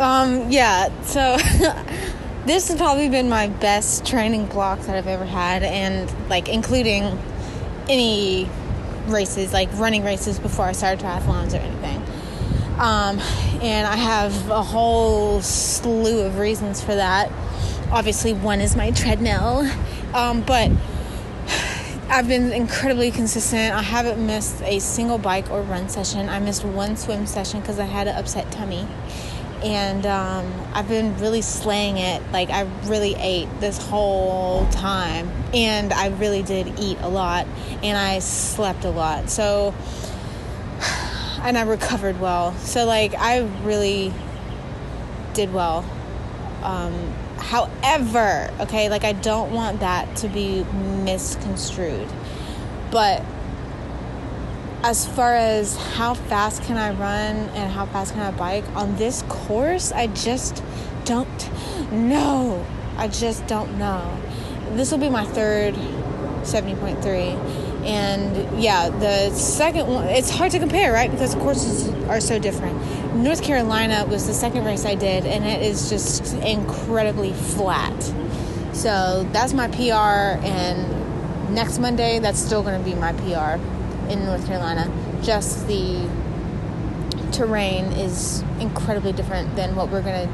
Um, yeah, so this has probably been my best training block that I've ever had, and like including any races, like running races before I started triathlons or anything. Um, and I have a whole slew of reasons for that. Obviously, one is my treadmill, um, but I've been incredibly consistent. I haven't missed a single bike or run session. I missed one swim session because I had an upset tummy. And um, I've been really slaying it. Like, I really ate this whole time. And I really did eat a lot. And I slept a lot. So, and I recovered well. So, like, I really did well. Um, however, okay, like, I don't want that to be misconstrued. But as far as how fast can I run and how fast can I bike on this course, I just don't know. I just don't know. This will be my third 70.3 and yeah, the second one, it's hard to compare, right? Because courses are so different. North Carolina was the second race I did, and it is just incredibly flat. So that's my PR, and next Monday, that's still going to be my PR in North Carolina. Just the terrain is incredibly different than what we're to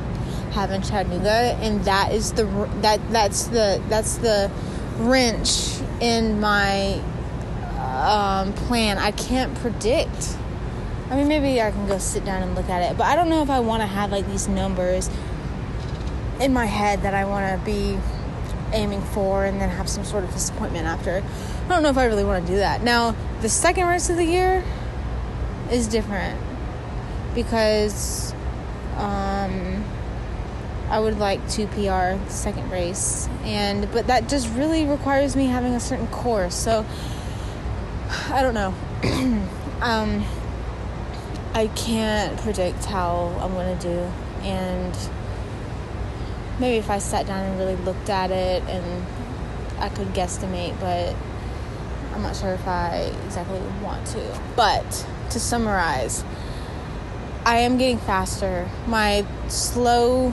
have in Chattanooga, and that is the that that's the that's the wrench in my um, plan. I can't predict. I mean, maybe I can go sit down and look at it, but I don't know if I want to have like these numbers in my head that I want to be aiming for and then have some sort of disappointment after. I don't know if I really want to do that. Now, the second race of the year is different because um, I would like to PR the second race, and but that just really requires me having a certain course. So I don't know. um, I can't predict how I'm going to do. And maybe if I sat down and really looked at it and I could guesstimate, but I'm not sure if I exactly want to. But to summarize, I am getting faster. My slow,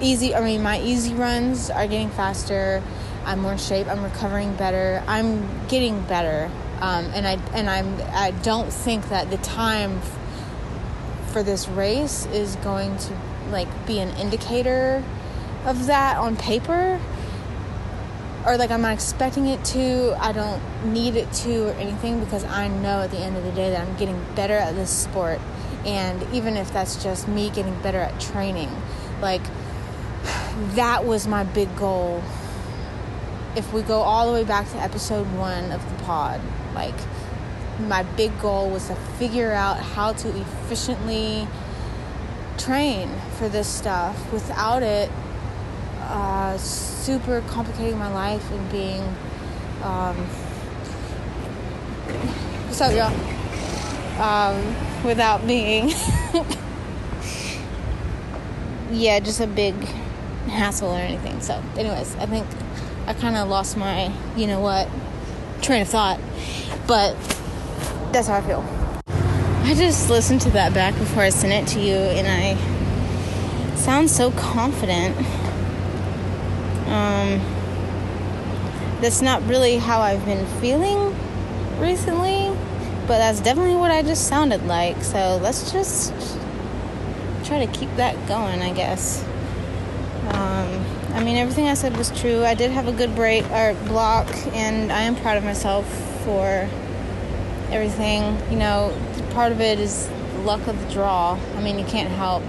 easy, I mean, my easy runs are getting faster. I'm more in shape. I'm recovering better. I'm getting better. Um, and I and I'm I don't think that the time f- for this race is going to like be an indicator of that on paper or like I'm not expecting it to? I don't need it to or anything because I know at the end of the day that I'm getting better at this sport. And even if that's just me getting better at training like that was my big goal. If we go all the way back to episode 1 of the pod like, my big goal was to figure out how to efficiently train for this stuff without it uh, super complicating my life and being. Um, what's up, y'all? Um, without being. yeah, just a big hassle or anything. So, anyways, I think I kind of lost my, you know what, train of thought. But that's how I feel. I just listened to that back before I sent it to you, and I sound so confident. Um, that's not really how I've been feeling recently, but that's definitely what I just sounded like. So let's just try to keep that going, I guess. Um, I mean, everything I said was true. I did have a good break or block, and I am proud of myself for everything. You know, part of it is luck of the draw. I mean, you can't help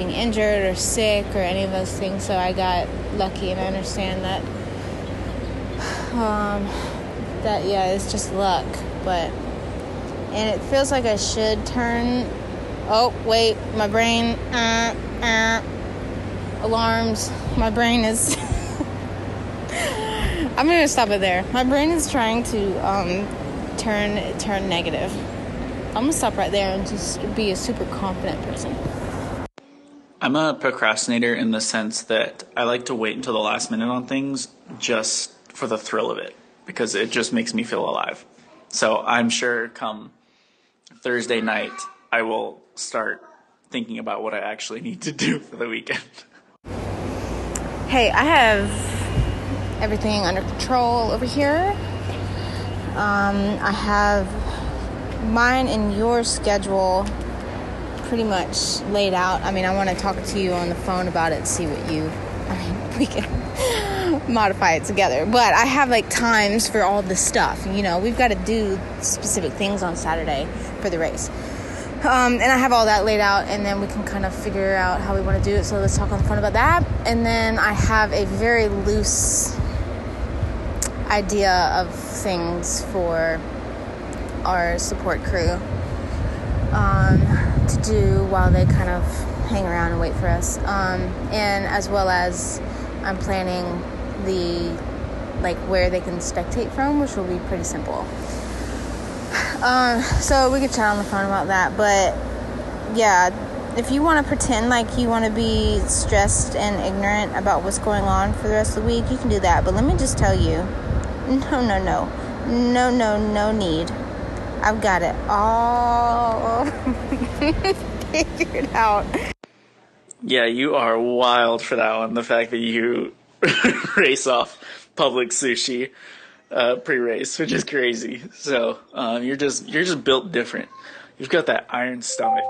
being injured or sick or any of those things. So I got lucky, and I understand that. Um, that yeah, it's just luck, but and it feels like I should turn. Oh wait, my brain. Uh, uh, alarms. My brain is. I'm gonna stop it there. My brain is trying to um, turn turn negative. I'm gonna stop right there and just be a super confident person. I'm a procrastinator in the sense that I like to wait until the last minute on things just for the thrill of it because it just makes me feel alive. So I'm sure come Thursday night I will start thinking about what I actually need to do for the weekend. Hey, I have everything under control over here. Um, I have mine and your schedule pretty much laid out. I mean, I want to talk to you on the phone about it, see what you. I mean, we can modify it together. But I have like times for all the stuff. You know, we've got to do specific things on Saturday for the race. Um, and I have all that laid out, and then we can kind of figure out how we want to do it. So let's talk on the phone about that. And then I have a very loose idea of things for our support crew to do while they kind of hang around and wait for us. Um, and as well as I'm planning the like where they can spectate from, which will be pretty simple. Um, so we could chat on the phone about that. But yeah, if you want to pretend like you want to be stressed and ignorant about what's going on for the rest of the week, you can do that. But let me just tell you no, no, no. No, no, no need. I've got it all figured out. Yeah, you are wild for that one. The fact that you race off Publix sushi uh, pre-race, which is crazy. So um, you're just you're just built different. You've got that iron stomach.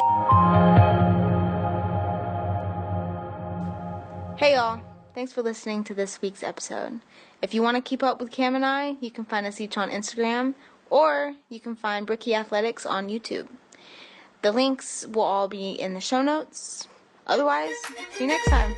Hey y'all, thanks for listening to this week's episode. If you want to keep up with Cam and I, you can find us each on Instagram or you can find Brickie Athletics on YouTube. The links will all be in the show notes. Otherwise, see you next time.